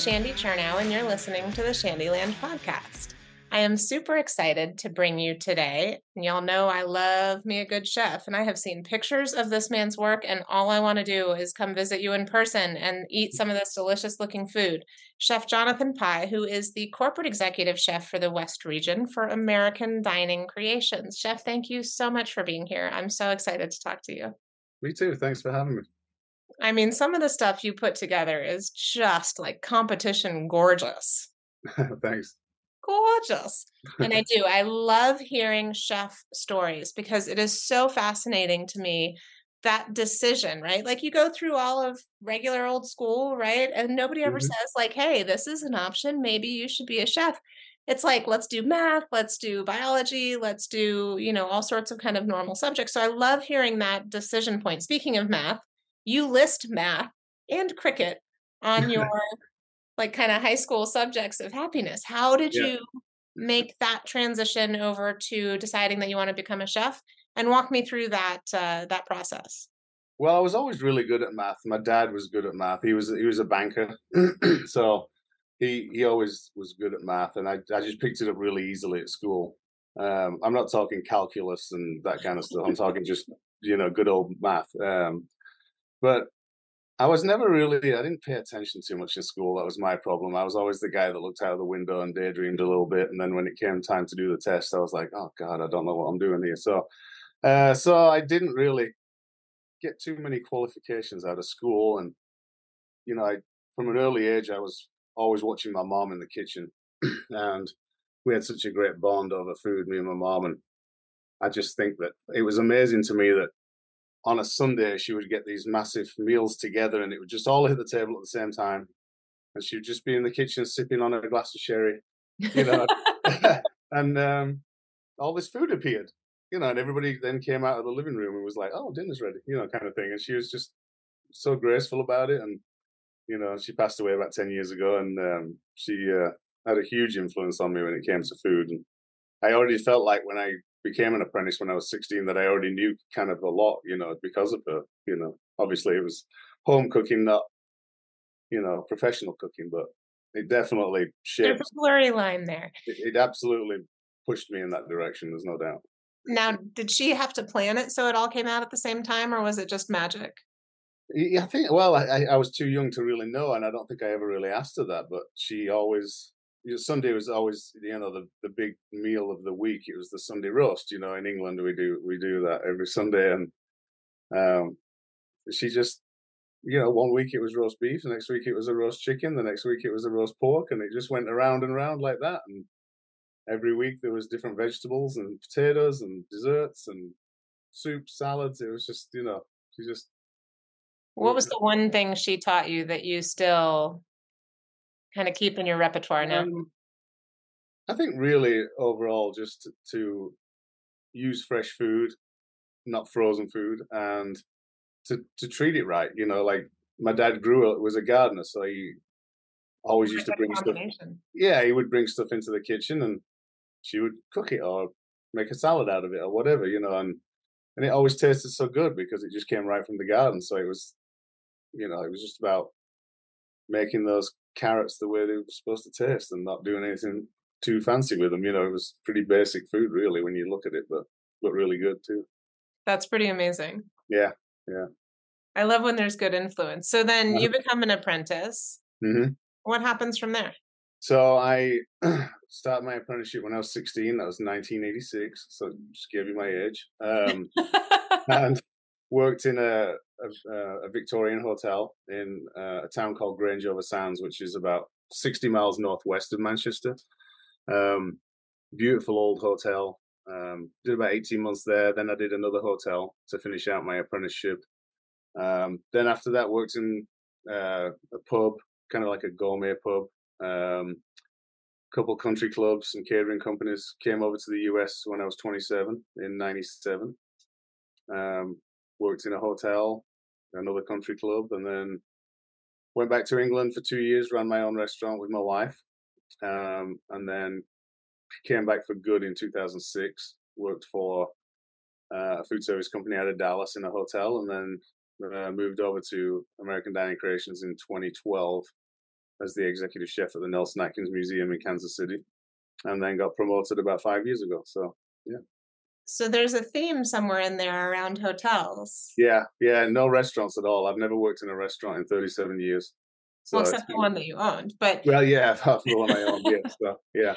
Shandy Chernow, and you're listening to the Shandyland podcast. I am super excited to bring you today. Y'all know I love me a good chef, and I have seen pictures of this man's work, and all I want to do is come visit you in person and eat some of this delicious looking food. Chef Jonathan Pye, who is the corporate executive chef for the West region for American Dining Creations. Chef, thank you so much for being here. I'm so excited to talk to you. Me too. Thanks for having me. I mean, some of the stuff you put together is just like competition gorgeous. Thanks gorgeous. And I do. I love hearing chef stories because it is so fascinating to me that decision, right? Like you go through all of regular old school, right? And nobody ever mm-hmm. says, like, hey, this is an option. Maybe you should be a chef. It's like, let's do math, let's do biology, let's do, you know, all sorts of kind of normal subjects. So I love hearing that decision point. Speaking of math, you list math and cricket on your like kind of high school subjects of happiness. How did yeah. you make that transition over to deciding that you want to become a chef? And walk me through that uh, that process. Well, I was always really good at math. My dad was good at math. He was he was a banker, so he he always was good at math, and I I just picked it up really easily at school. Um, I'm not talking calculus and that kind of stuff. I'm talking just you know good old math. Um, but I was never really, I didn't pay attention too much in school. That was my problem. I was always the guy that looked out of the window and daydreamed a little bit. And then when it came time to do the test, I was like, oh God, I don't know what I'm doing here. So, uh, so I didn't really get too many qualifications out of school. And, you know, I, from an early age, I was always watching my mom in the kitchen. and we had such a great bond over food, me and my mom. And I just think that it was amazing to me that on a Sunday, she would get these massive meals together and it would just all hit the table at the same time. And she would just be in the kitchen sipping on a glass of sherry, you know, and um, all this food appeared, you know, and everybody then came out of the living room and was like, oh, dinner's ready, you know, kind of thing. And she was just so graceful about it. And, you know, she passed away about 10 years ago and um, she uh, had a huge influence on me when it came to food. And I already felt like when I became an apprentice when I was 16 that I already knew kind of a lot, you know, because of her. You know, obviously it was home cooking, not, you know, professional cooking, but it definitely shaped. There's a blurry line there. It, it absolutely pushed me in that direction. There's no doubt. Now, did she have to plan it so it all came out at the same time, or was it just magic? Yeah, I think. Well, I, I was too young to really know, and I don't think I ever really asked her that. But she always you know, Sunday was always you know the the big meal of the week. It was the Sunday roast. You know, in England we do we do that every Sunday, and um, she just you know one week it was roast beef, the next week it was a roast chicken, the next week it was a roast pork, and it just went around and around like that. And every week there was different vegetables and potatoes and desserts and soup, salads. It was just you know she just. What was the one thing she taught you that you still kind of keep in your repertoire now? Um, I think really overall just to, to use fresh food, not frozen food, and to to treat it right. You know, like my dad grew was a gardener, so he always used to bring stuff. Yeah, he would bring stuff into the kitchen, and she would cook it or make a salad out of it or whatever, you know, and and it always tasted so good because it just came right from the garden. So it was, you know, it was just about making those carrots the way they were supposed to taste and not doing anything too fancy with them. You know, it was pretty basic food really when you look at it, but looked really good too. That's pretty amazing. Yeah, yeah. I love when there's good influence. So then uh-huh. you become an apprentice. Mm-hmm. What happens from there? So I started my apprenticeship when I was 16. That was 1986. So just give you my age. Um, and worked in a, a, a Victorian hotel in uh, a town called Grange-over Sands, which is about 60 miles northwest of Manchester. Um, beautiful old hotel. Um, did about 18 months there. Then I did another hotel to finish out my apprenticeship. Um, then after that, worked in uh, a pub, kind of like a gourmet pub. Um, couple country clubs and catering companies came over to the US when I was 27 in 97. Um, worked in a hotel, another country club, and then went back to England for two years, ran my own restaurant with my wife, um, and then came back for good in 2006. Worked for uh, a food service company out of Dallas in a hotel, and then uh, moved over to American Dining Creations in 2012. as the executive chef at the Nelson Atkins Museum in Kansas City, and then got promoted about five years ago. So yeah. So there's a theme somewhere in there around hotels. Yeah, yeah, no restaurants at all. I've never worked in a restaurant in 37 years. So well, except the one that you owned, but well, yeah, the one I owned. Yeah, so yeah.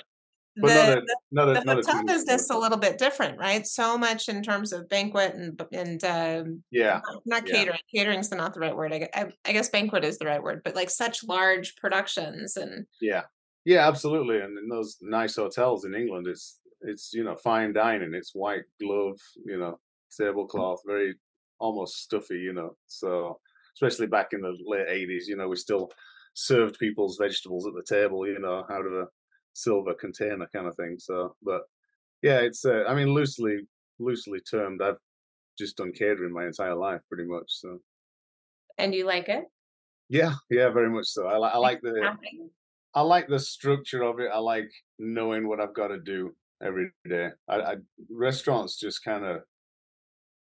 But the, not a, not a, the hotel business a little bit different, right? So much in terms of banquet and and um, yeah, not catering. Yeah. Catering's not the right word. I, I guess banquet is the right word, but like such large productions and yeah, yeah, absolutely. And in those nice hotels in England, it's it's you know fine dining. It's white glove, you know, tablecloth, very almost stuffy, you know. So especially back in the late eighties, you know, we still served people's vegetables at the table, you know, out of a silver container kind of thing. So, but yeah, it's uh, I mean loosely loosely termed. I've just done catering my entire life, pretty much. So. And you like it? Yeah, yeah, very much so. I, I like the I like the structure of it. I like knowing what I've got to do every day. I, I restaurants just kind of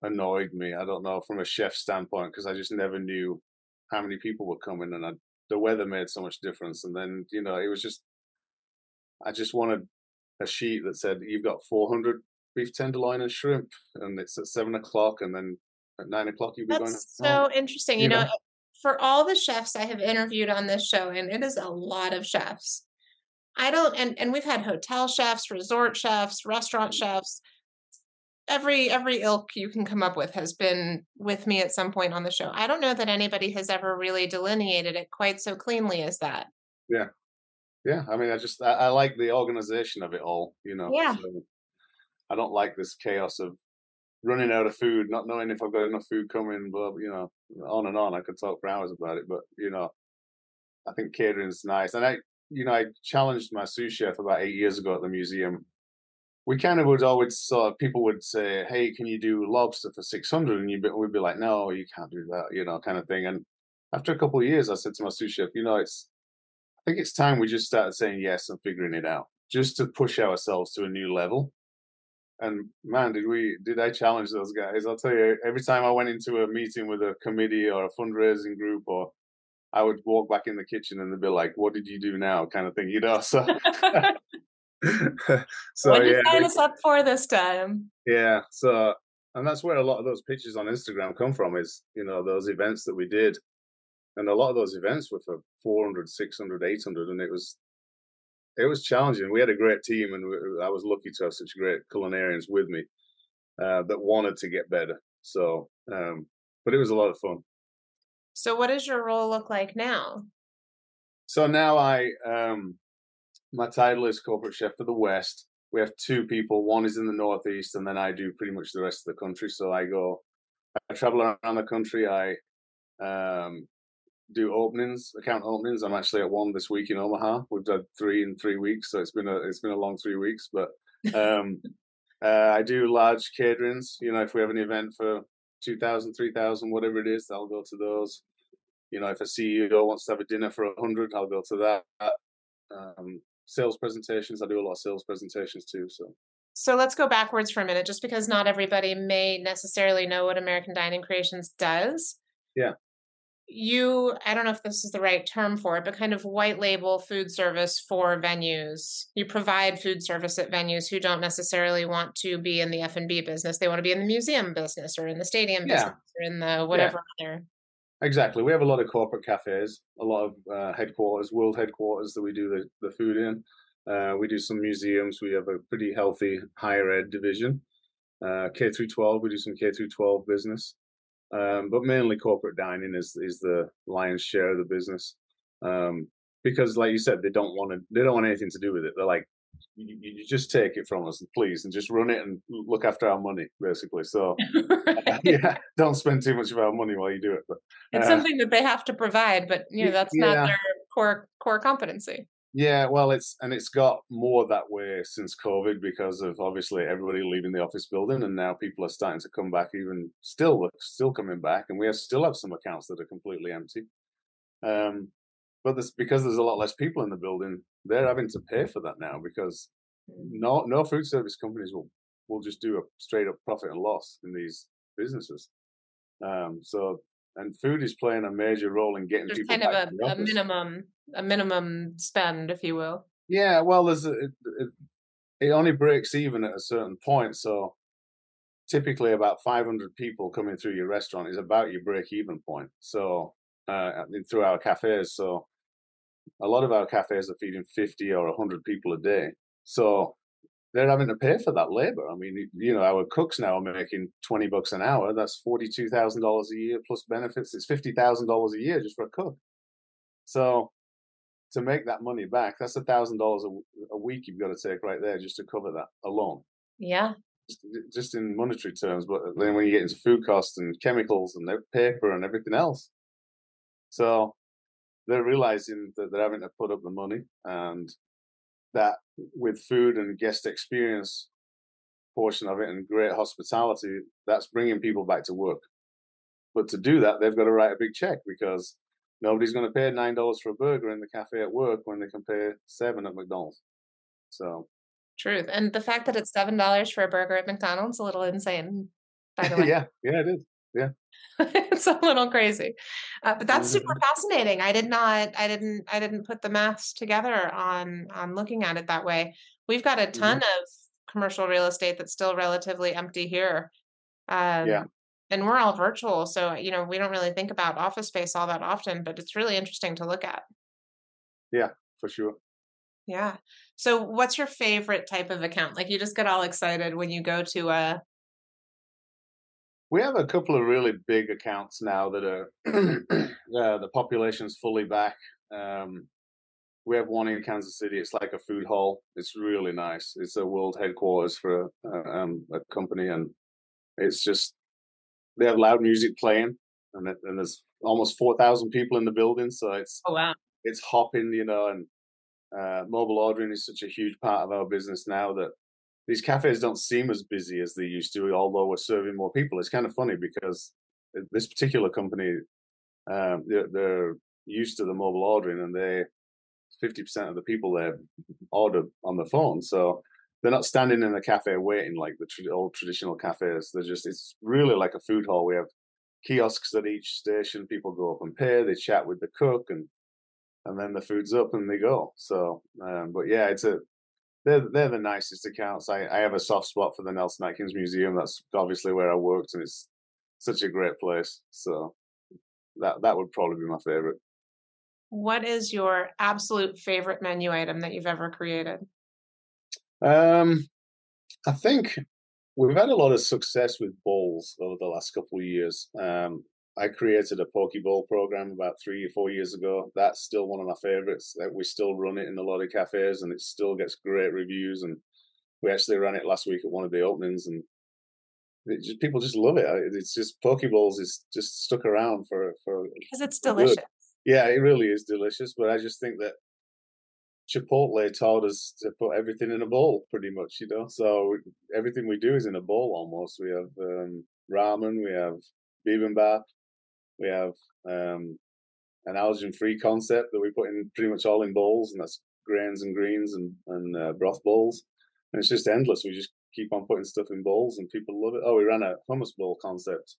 annoyed me. I don't know from a chef standpoint because I just never knew how many people were coming, and I, the weather made so much difference. And then you know it was just I just wanted a sheet that said you've got 400 beef tenderloin and shrimp, and it's at seven o'clock, and then at nine o'clock you'll be That's going. so interesting. You, you know, know, eh, for all the chefs I have interviewed on this show, and it is a lot of chefs. I don't, and and we've had hotel chefs, resort chefs, restaurant chefs. Every every ilk you can come up with has been with me at some point on the show. I don't know that anybody has ever really delineated it quite so cleanly as that. Yeah, yeah. I mean, I just I, I like the organization of it all. You know. Yeah. So I don't like this chaos of running out of food, not knowing if I've got enough food coming, blah, you know, on and on. I could talk for hours about it, but you know, I think catering's nice. And I, you know, I challenged my sous chef about eight years ago at the museum. We kind of would always sort of, people would say, "Hey, can you do lobster for 600?" And you'd be, we'd be like, "No, you can't do that," you know, kind of thing. And after a couple of years, I said to my sous chef, "You know, it's, I think it's time we just started saying yes and figuring it out, just to push ourselves to a new level." And man, did we did I challenge those guys? I'll tell you, every time I went into a meeting with a committee or a fundraising group, or I would walk back in the kitchen and they'd be like, "What did you do now?" kind of thing, you know. So, so what did you sign us up for this time? Yeah. So, and that's where a lot of those pictures on Instagram come from. Is you know those events that we did, and a lot of those events were for 400, 600, 800, and it was it was challenging. We had a great team, and we, I was lucky to have such great culinarians with me uh, that wanted to get better. So, um, but it was a lot of fun. So, what does your role look like now? So now I, um, my title is corporate chef for the West. We have two people. One is in the Northeast, and then I do pretty much the rest of the country. So I go, I travel around the country. I um, do openings, account openings. I'm actually at one this week in Omaha. We've done three in three weeks, so it's been a it's been a long three weeks. But um, uh, I do large caterings. You know, if we have an event for 2,000, 3,000, whatever it is, I'll go to those. You know, if a CEO wants to have a dinner for a hundred, I'll go to that. Um, sales presentations, I do a lot of sales presentations too. So. So let's go backwards for a minute, just because not everybody may necessarily know what American Dining Creations does. Yeah you i don't know if this is the right term for it but kind of white label food service for venues you provide food service at venues who don't necessarily want to be in the f&b business they want to be in the museum business or in the stadium yeah. business or in the whatever yeah. other exactly we have a lot of corporate cafes a lot of uh, headquarters world headquarters that we do the, the food in uh, we do some museums we have a pretty healthy higher ed division uh, k through 12 we do some k through 12 business um, but mainly corporate dining is is the lion's share of the business. Um, because, like you said, they don't want to. They don't want anything to do with it. They're like, you, you, just take it from us, please, and just run it and look after our money, basically. So, yeah, don't spend too much of our money while you do it. But it's uh, something that they have to provide, but you know that's yeah. not their core core competency. Yeah, well, it's and it's got more that way since COVID because of obviously everybody leaving the office building, and now people are starting to come back. Even still, still coming back, and we have, still have some accounts that are completely empty. Um, but this because there's a lot less people in the building, they're having to pay for that now because no no food service companies will will just do a straight up profit and loss in these businesses. Um, so and food is playing a major role in getting There's people kind of a, a minimum a minimum spend, if you will. Yeah, well, there's a, it, it only breaks even at a certain point. So typically, about 500 people coming through your restaurant is about your break even point. So uh, through our cafes, so a lot of our cafes are feeding 50 or 100 people a day. So they're having to pay for that labor. I mean, you know, our cooks now are making 20 bucks an hour. That's $42,000 a year plus benefits. It's $50,000 a year just for a cook. So to make that money back, that's a thousand dollars a week you've got to take right there just to cover that alone. Yeah. Just, just in monetary terms, but then when you get into food costs and chemicals and paper and everything else, so they're realizing that they're having to put up the money and that with food and guest experience portion of it and great hospitality, that's bringing people back to work. But to do that, they've got to write a big check because nobody's going to pay nine dollars for a burger in the cafe at work when they can pay seven at McDonald's. So, truth, and the fact that it's seven dollars for a burger at McDonald's a little insane. By the way, yeah, yeah, it is. Yeah, it's a little crazy, uh, but that's super mm-hmm. fascinating. I did not, I didn't, I didn't put the maths together on on looking at it that way. We've got a ton mm-hmm. of commercial real estate that's still relatively empty here. Um, yeah, and we're all virtual, so you know we don't really think about office space all that often, but it's really interesting to look at. Yeah, for sure. Yeah. So, what's your favorite type of account? Like, you just get all excited when you go to a we have a couple of really big accounts now that are uh, the population's fully back. Um, we have one in Kansas City. It's like a food hall. It's really nice. It's a world headquarters for a, um, a company, and it's just they have loud music playing, and, it, and there's almost four thousand people in the building. So it's oh wow, it's hopping, you know, and uh, mobile ordering is such a huge part of our business now that these cafes don't seem as busy as they used to, although we're serving more people. It's kind of funny because this particular company, um, they're, they're, used to the mobile ordering, and they 50% of the people there order on the phone. So they're not standing in a cafe waiting like the tra- old traditional cafes. They're just, it's really like a food hall. We have kiosks at each station. People go up and pay, they chat with the cook, and and then the food's up and they go. So, um, but yeah, it's a they're they're the nicest accounts. I, I have a soft spot for the Nelson Atkins Museum. That's obviously where I worked, and it's such a great place. So that that would probably be my favorite. What is your absolute favorite menu item that you've ever created? Um, I think we've had a lot of success with bowls over the last couple of years. Um, I created a poke bowl program about three or four years ago. That's still one of my favorites. We still run it in a lot of cafes, and it still gets great reviews. And we actually ran it last week at one of the openings, and just, people just love it. It's just poke bowls is just stuck around for for because it's delicious. Good. Yeah, it really is delicious. But I just think that Chipotle taught us to put everything in a bowl, pretty much. You know, so everything we do is in a bowl almost. We have um, ramen, we have bibimbap, we have um, an allergen-free concept that we put in pretty much all in bowls, and that's grains and greens and, and uh, broth bowls. And it's just endless. We just keep on putting stuff in bowls, and people love it. Oh, we ran a hummus bowl concept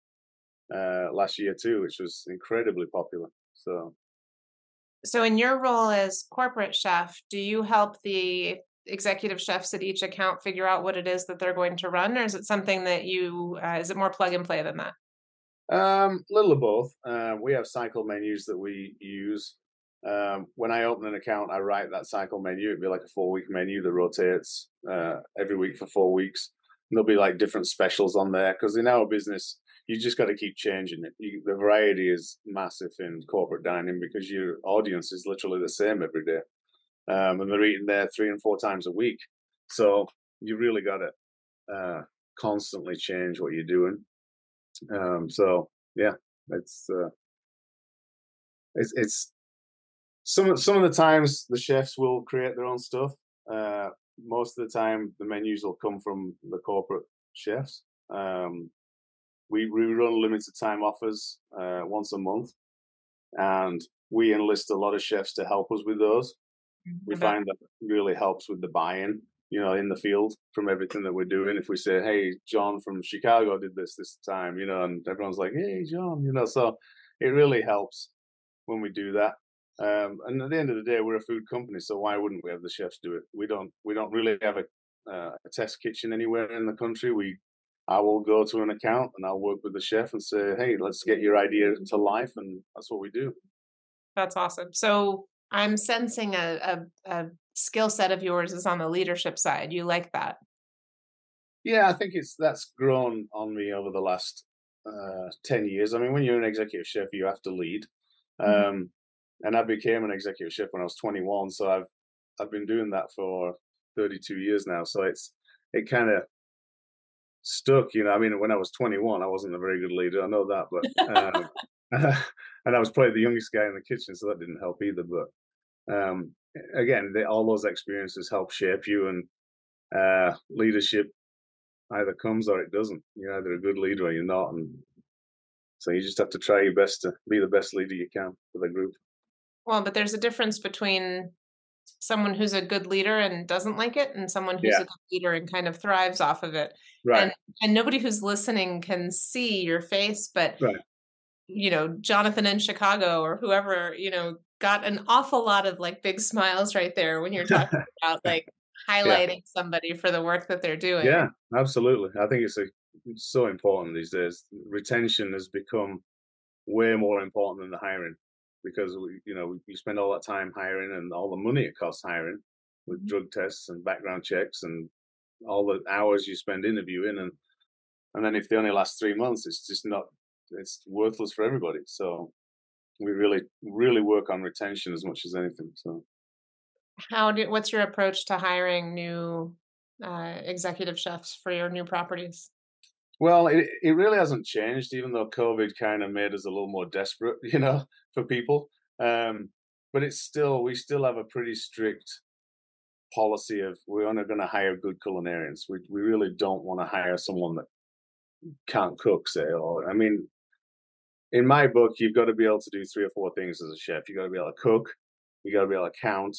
uh, last year too, which was incredibly popular. So, so in your role as corporate chef, do you help the executive chefs at each account figure out what it is that they're going to run, or is it something that you uh, is it more plug and play than that? Um, little of both. Uh, we have cycle menus that we use. Um, when I open an account, I write that cycle menu. It'd be like a four week menu that rotates uh, every week for four weeks. And there'll be like different specials on there because in our business, you just got to keep changing it. You, the variety is massive in corporate dining because your audience is literally the same every day. Um, and they're eating there three and four times a week. So you really got to uh, constantly change what you're doing. Um, so yeah, it's uh, it's it's some some of the times the chefs will create their own stuff. Uh, most of the time, the menus will come from the corporate chefs. Um, we we run limited time offers uh, once a month, and we enlist a lot of chefs to help us with those. Mm, we find that really helps with the buy-in you know, in the field from everything that we're doing. If we say, "Hey, John from Chicago did this this time," you know, and everyone's like, "Hey, John," you know, so it really helps when we do that. Um, and at the end of the day, we're a food company, so why wouldn't we have the chefs do it? We don't we don't really have a, uh, a test kitchen anywhere in the country. We I will go to an account and I'll work with the chef and say, hey, let's get your idea to life, and that's what we do. That's awesome. So I'm sensing a, a, a skill set of yours is on the leadership side. You like that? Yeah, I think it's that's grown on me over the last uh, ten years. I mean, when you're an executive chef, you have to lead. Mm-hmm. Um, and I became an executive chef when I was 21, so I've I've been doing that for 32 years now. So it's it kind of stuck, you know. I mean, when I was 21, I wasn't a very good leader. I know that, but um, and I was probably the youngest guy in the kitchen, so that didn't help either. But um, again, they, all those experiences help shape you, and uh, leadership either comes or it doesn't. You're either a good leader or you're not, and so you just have to try your best to be the best leader you can for the group. Well, but there's a difference between someone who's a good leader and doesn't like it and someone who's yeah. a good leader and kind of thrives off of it. Right. And and nobody who's listening can see your face, but right. you know, Jonathan in Chicago or whoever, you know, got an awful lot of like big smiles right there when you're talking about like highlighting yeah. somebody for the work that they're doing. Yeah, absolutely. I think it's a it's so important these days. Retention has become way more important than the hiring because we, you know, you spend all that time hiring and all the money it costs hiring with mm-hmm. drug tests and background checks and all the hours you spend interviewing and and then if they only last three months, it's just not it's worthless for everybody. So we really really work on retention as much as anything. So how do what's your approach to hiring new uh, executive chefs for your new properties? Well, it, it really hasn't changed, even though COVID kind of made us a little more desperate, you know, for people. Um, but it's still, we still have a pretty strict policy of we're only going to hire good culinarians. We we really don't want to hire someone that can't cook, say. Or I mean, in my book, you've got to be able to do three or four things as a chef. You've got to be able to cook, You've got to be able to count,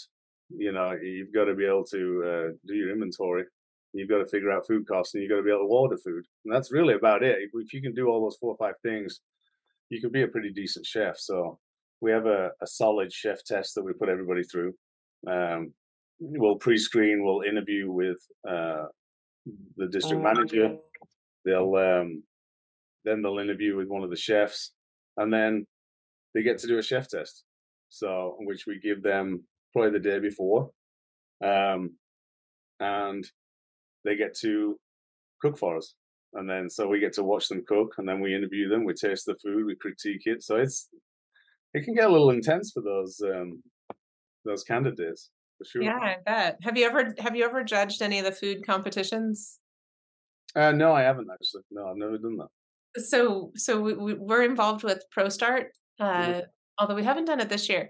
you know, you've got to be able to uh, do your inventory, You've got to figure out food costs and you've got to be able to order food. And that's really about it. If you can do all those four or five things, you can be a pretty decent chef. So we have a, a solid chef test that we put everybody through. Um, we'll pre-screen, we'll interview with uh, the district manager. They'll um, then they'll interview with one of the chefs, and then they get to do a chef test. So which we give them probably the day before, um, and they get to cook for us. And then so we get to watch them cook and then we interview them, we taste the food, we critique it. So it's it can get a little intense for those um those candidates for sure. Yeah, I bet. Have you ever have you ever judged any of the food competitions? Uh no, I haven't actually. No, I've never done that. So so we, we're involved with ProStart, uh, mm-hmm. although we haven't done it this year.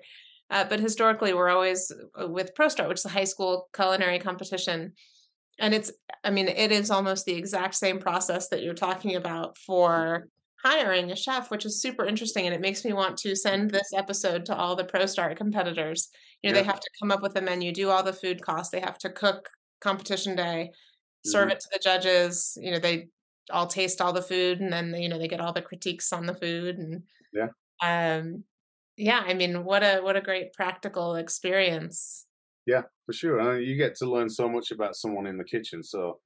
Uh, but historically, we're always uh, with ProStart, which is a high school culinary competition and it's i mean it is almost the exact same process that you're talking about for hiring a chef which is super interesting and it makes me want to send this episode to all the ProStart competitors you know yeah. they have to come up with a menu do all the food costs they have to cook competition day serve mm-hmm. it to the judges you know they all taste all the food and then you know they get all the critiques on the food and yeah um yeah i mean what a what a great practical experience yeah, for sure. And you get to learn so much about someone in the kitchen. So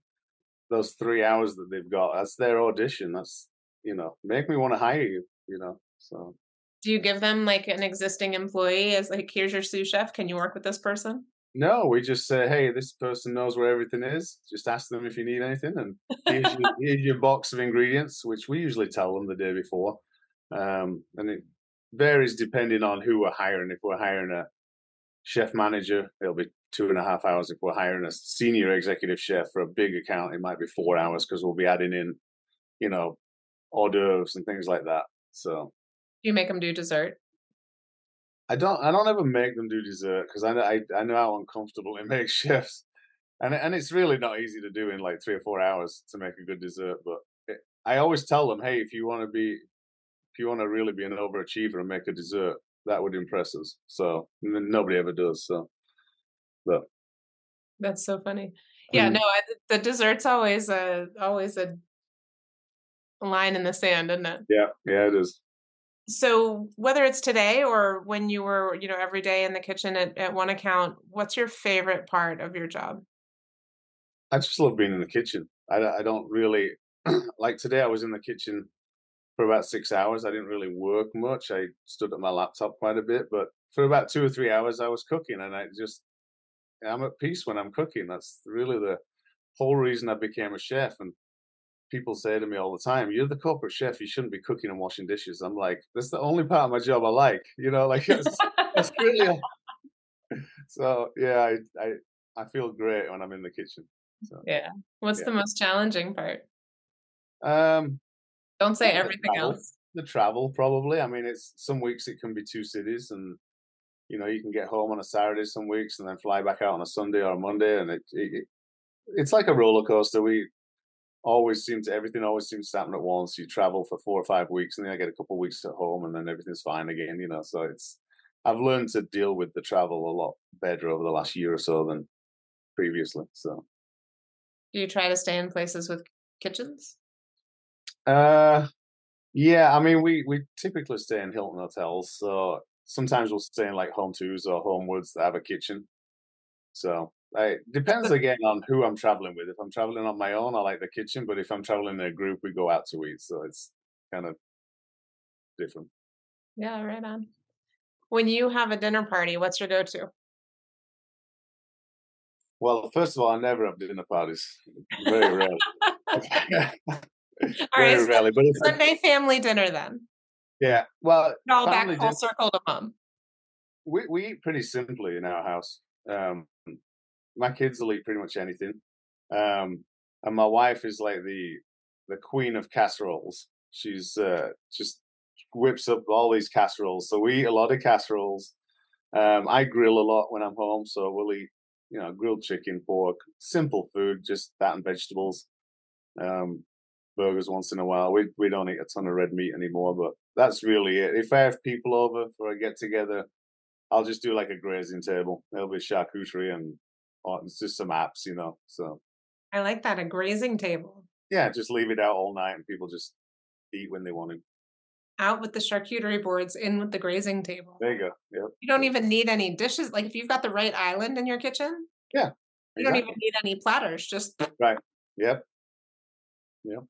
those three hours that they've got, that's their audition. That's you know, make me want to hire you. You know, so. Do you give them like an existing employee as like, here's your sous chef? Can you work with this person? No, we just say, hey, this person knows where everything is. Just ask them if you need anything, and here's your, here's your box of ingredients, which we usually tell them the day before. Um, and it varies depending on who we're hiring. If we're hiring a chef manager, it'll be two and a half hours. If we're hiring a senior executive chef for a big account, it might be four hours because we'll be adding in, you know, hors d'oeuvres and things like that. So, do you make them do dessert? I don't. I don't ever make them do dessert because I, I I know how uncomfortable it makes chefs, and and it's really not easy to do in like three or four hours to make a good dessert. But it, I always tell them, hey, if you want to be, if you want to really be an overachiever and make a dessert, that would impress us. So nobody ever does. So, but that's so funny. Yeah, mm-hmm. no, I, the dessert's always a always a line in the sand, isn't it? Yeah, yeah, it is. So whether it's today or when you were, you know, every day in the kitchen at, at one account, what's your favorite part of your job? I just love being in the kitchen. I, I don't really like today. I was in the kitchen for about six hours. I didn't really work much. I stood at my laptop quite a bit, but for about two or three hours, I was cooking, and I just I'm at peace when I'm cooking. That's really the whole reason I became a chef. And people say to me all the time, "You're the corporate chef. You shouldn't be cooking and washing dishes." I'm like, that's the only part of my job I like. You know, like it's, it's really. so yeah, I, I I feel great when I'm in the kitchen. So, yeah. What's yeah. the most challenging part? Um, don't say everything travel, else. The travel, probably. I mean, it's some weeks it can be two cities, and you know, you can get home on a Saturday some weeks, and then fly back out on a Sunday or a Monday, and it, it it's like a roller coaster. We always seems everything always seems to happen at once. You travel for four or five weeks, and then I get a couple of weeks at home, and then everything's fine again. You know, so it's I've learned to deal with the travel a lot better over the last year or so than previously. So, do you try to stay in places with kitchens? Uh, yeah. I mean, we we typically stay in Hilton hotels, so sometimes we'll stay in like Home2s or Homewoods that have a kitchen. So it depends again on who I'm traveling with. If I'm traveling on my own, I like the kitchen, but if I'm traveling in a group, we go out to eat. So it's kind of different. Yeah, right on. When you have a dinner party, what's your go-to? Well, first of all, I never have dinner parties. Very rarely. all right, so rarely, but Sunday family dinner then. Yeah, well, all back full dinner, circle to mom. We we eat pretty simply in our house. Um, my kids will eat pretty much anything, um, and my wife is like the the queen of casseroles. She's uh, just whips up all these casseroles. So we eat a lot of casseroles. Um, I grill a lot when I'm home, so we'll eat you know grilled chicken, pork, simple food, just that and vegetables. Um, burgers once in a while. We we don't eat a ton of red meat anymore, but that's really it. If I have people over for a get together, I'll just do like a grazing table. There'll be charcuterie and oh, it's just some apps, you know. So I like that a grazing table. Yeah, just leave it out all night and people just eat when they want to. Out with the charcuterie boards, in with the grazing table. There you go. Yep. You don't even need any dishes. Like if you've got the right island in your kitchen. Yeah. You don't even need any platters. Just right. Yep. Yep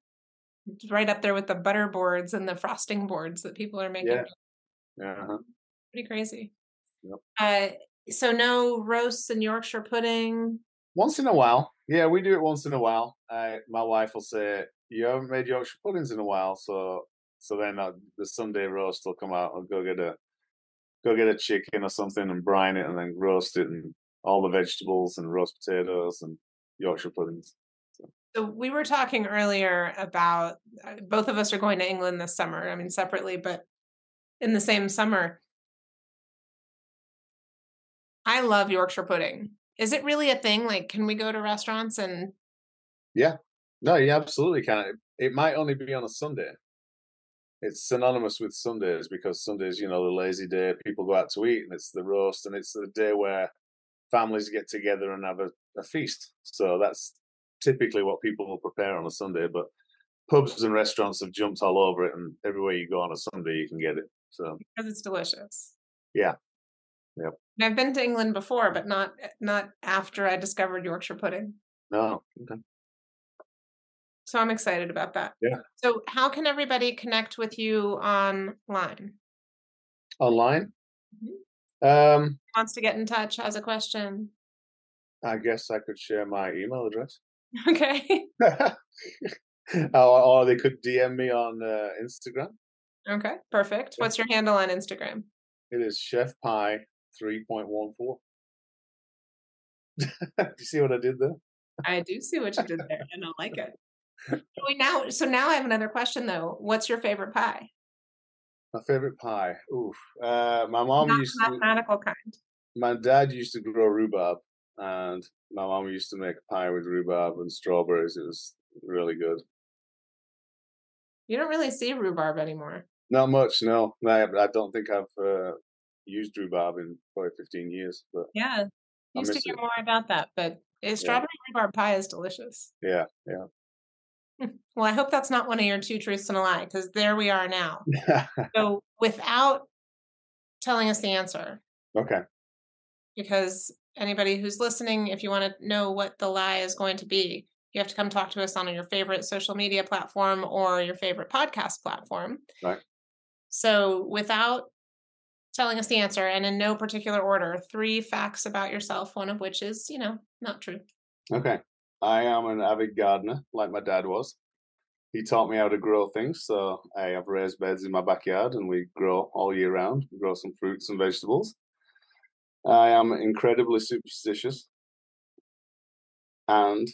right up there with the butter boards and the frosting boards that people are making. Yeah. Uh-huh. Pretty crazy. Yep. Uh, so no roasts and Yorkshire pudding. Once in a while, yeah, we do it once in a while. Uh, my wife will say, "You haven't made Yorkshire puddings in a while," so so then uh, the Sunday roast will come out. I'll go get a go get a chicken or something and brine it, and then roast it and all the vegetables and roast potatoes and Yorkshire puddings. So we were talking earlier about uh, both of us are going to England this summer. I mean, separately, but in the same summer. I love Yorkshire pudding. Is it really a thing? Like, can we go to restaurants and? Yeah, no, you absolutely can. It might only be on a Sunday. It's synonymous with Sundays because Sundays, you know, the lazy day, people go out to eat, and it's the roast, and it's the day where families get together and have a, a feast. So that's typically what people will prepare on a Sunday, but pubs and restaurants have jumped all over it, and everywhere you go on a Sunday, you can get it. So because it's delicious. Yeah. Yep. I've been to England before, but not not after I discovered Yorkshire pudding. No. Okay. So I'm excited about that. Yeah. So how can everybody connect with you online? Online. Mm-hmm. Um, Wants to get in touch, has a question. I guess I could share my email address. Okay. or, or, they could DM me on uh, Instagram. Okay, perfect. What's your handle on Instagram? It is Chef Pie 3.14. do you see what I did there? I do see what you did there, and I like it. we now, so now I have another question though. What's your favorite pie? My favorite pie. Oof. Uh, my mom Not used mathematical to. kind. My dad used to grow rhubarb, and my mom used to make a pie with rhubarb and strawberries. It was really good. You don't really see rhubarb anymore. Not much, no. I, I don't think I've uh, used rhubarb in probably 15 years. But yeah, used to hear it. more about that. But eh, strawberry yeah. rhubarb pie is delicious. Yeah, yeah. Well, I hope that's not one of your two truths and a lie, because there we are now. so without telling us the answer. Okay. Because anybody who's listening, if you want to know what the lie is going to be, you have to come talk to us on your favorite social media platform or your favorite podcast platform. Right. So, without telling us the answer and in no particular order, three facts about yourself, one of which is, you know, not true. Okay. I am an avid gardener, like my dad was. He taught me how to grow things. So I have raised beds in my backyard and we grow all year round. We grow some fruits and vegetables. I am incredibly superstitious. And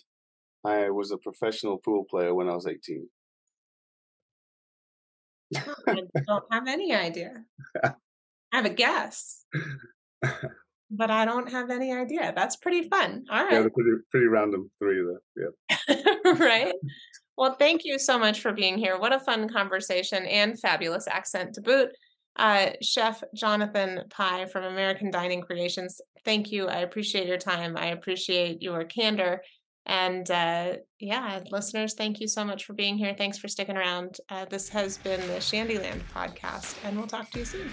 I was a professional pool player when I was 18. I don't have any idea. I have a guess, but I don't have any idea. That's pretty fun. All right. Yeah, pretty, pretty random three there. Yeah. right. Well, thank you so much for being here. What a fun conversation and fabulous accent to boot. Uh, Chef Jonathan Pye from American Dining Creations, thank you. I appreciate your time. I appreciate your candor and uh, yeah, listeners, thank you so much for being here. Thanks for sticking around. Uh, this has been the Shandyland podcast, and we'll talk to you soon.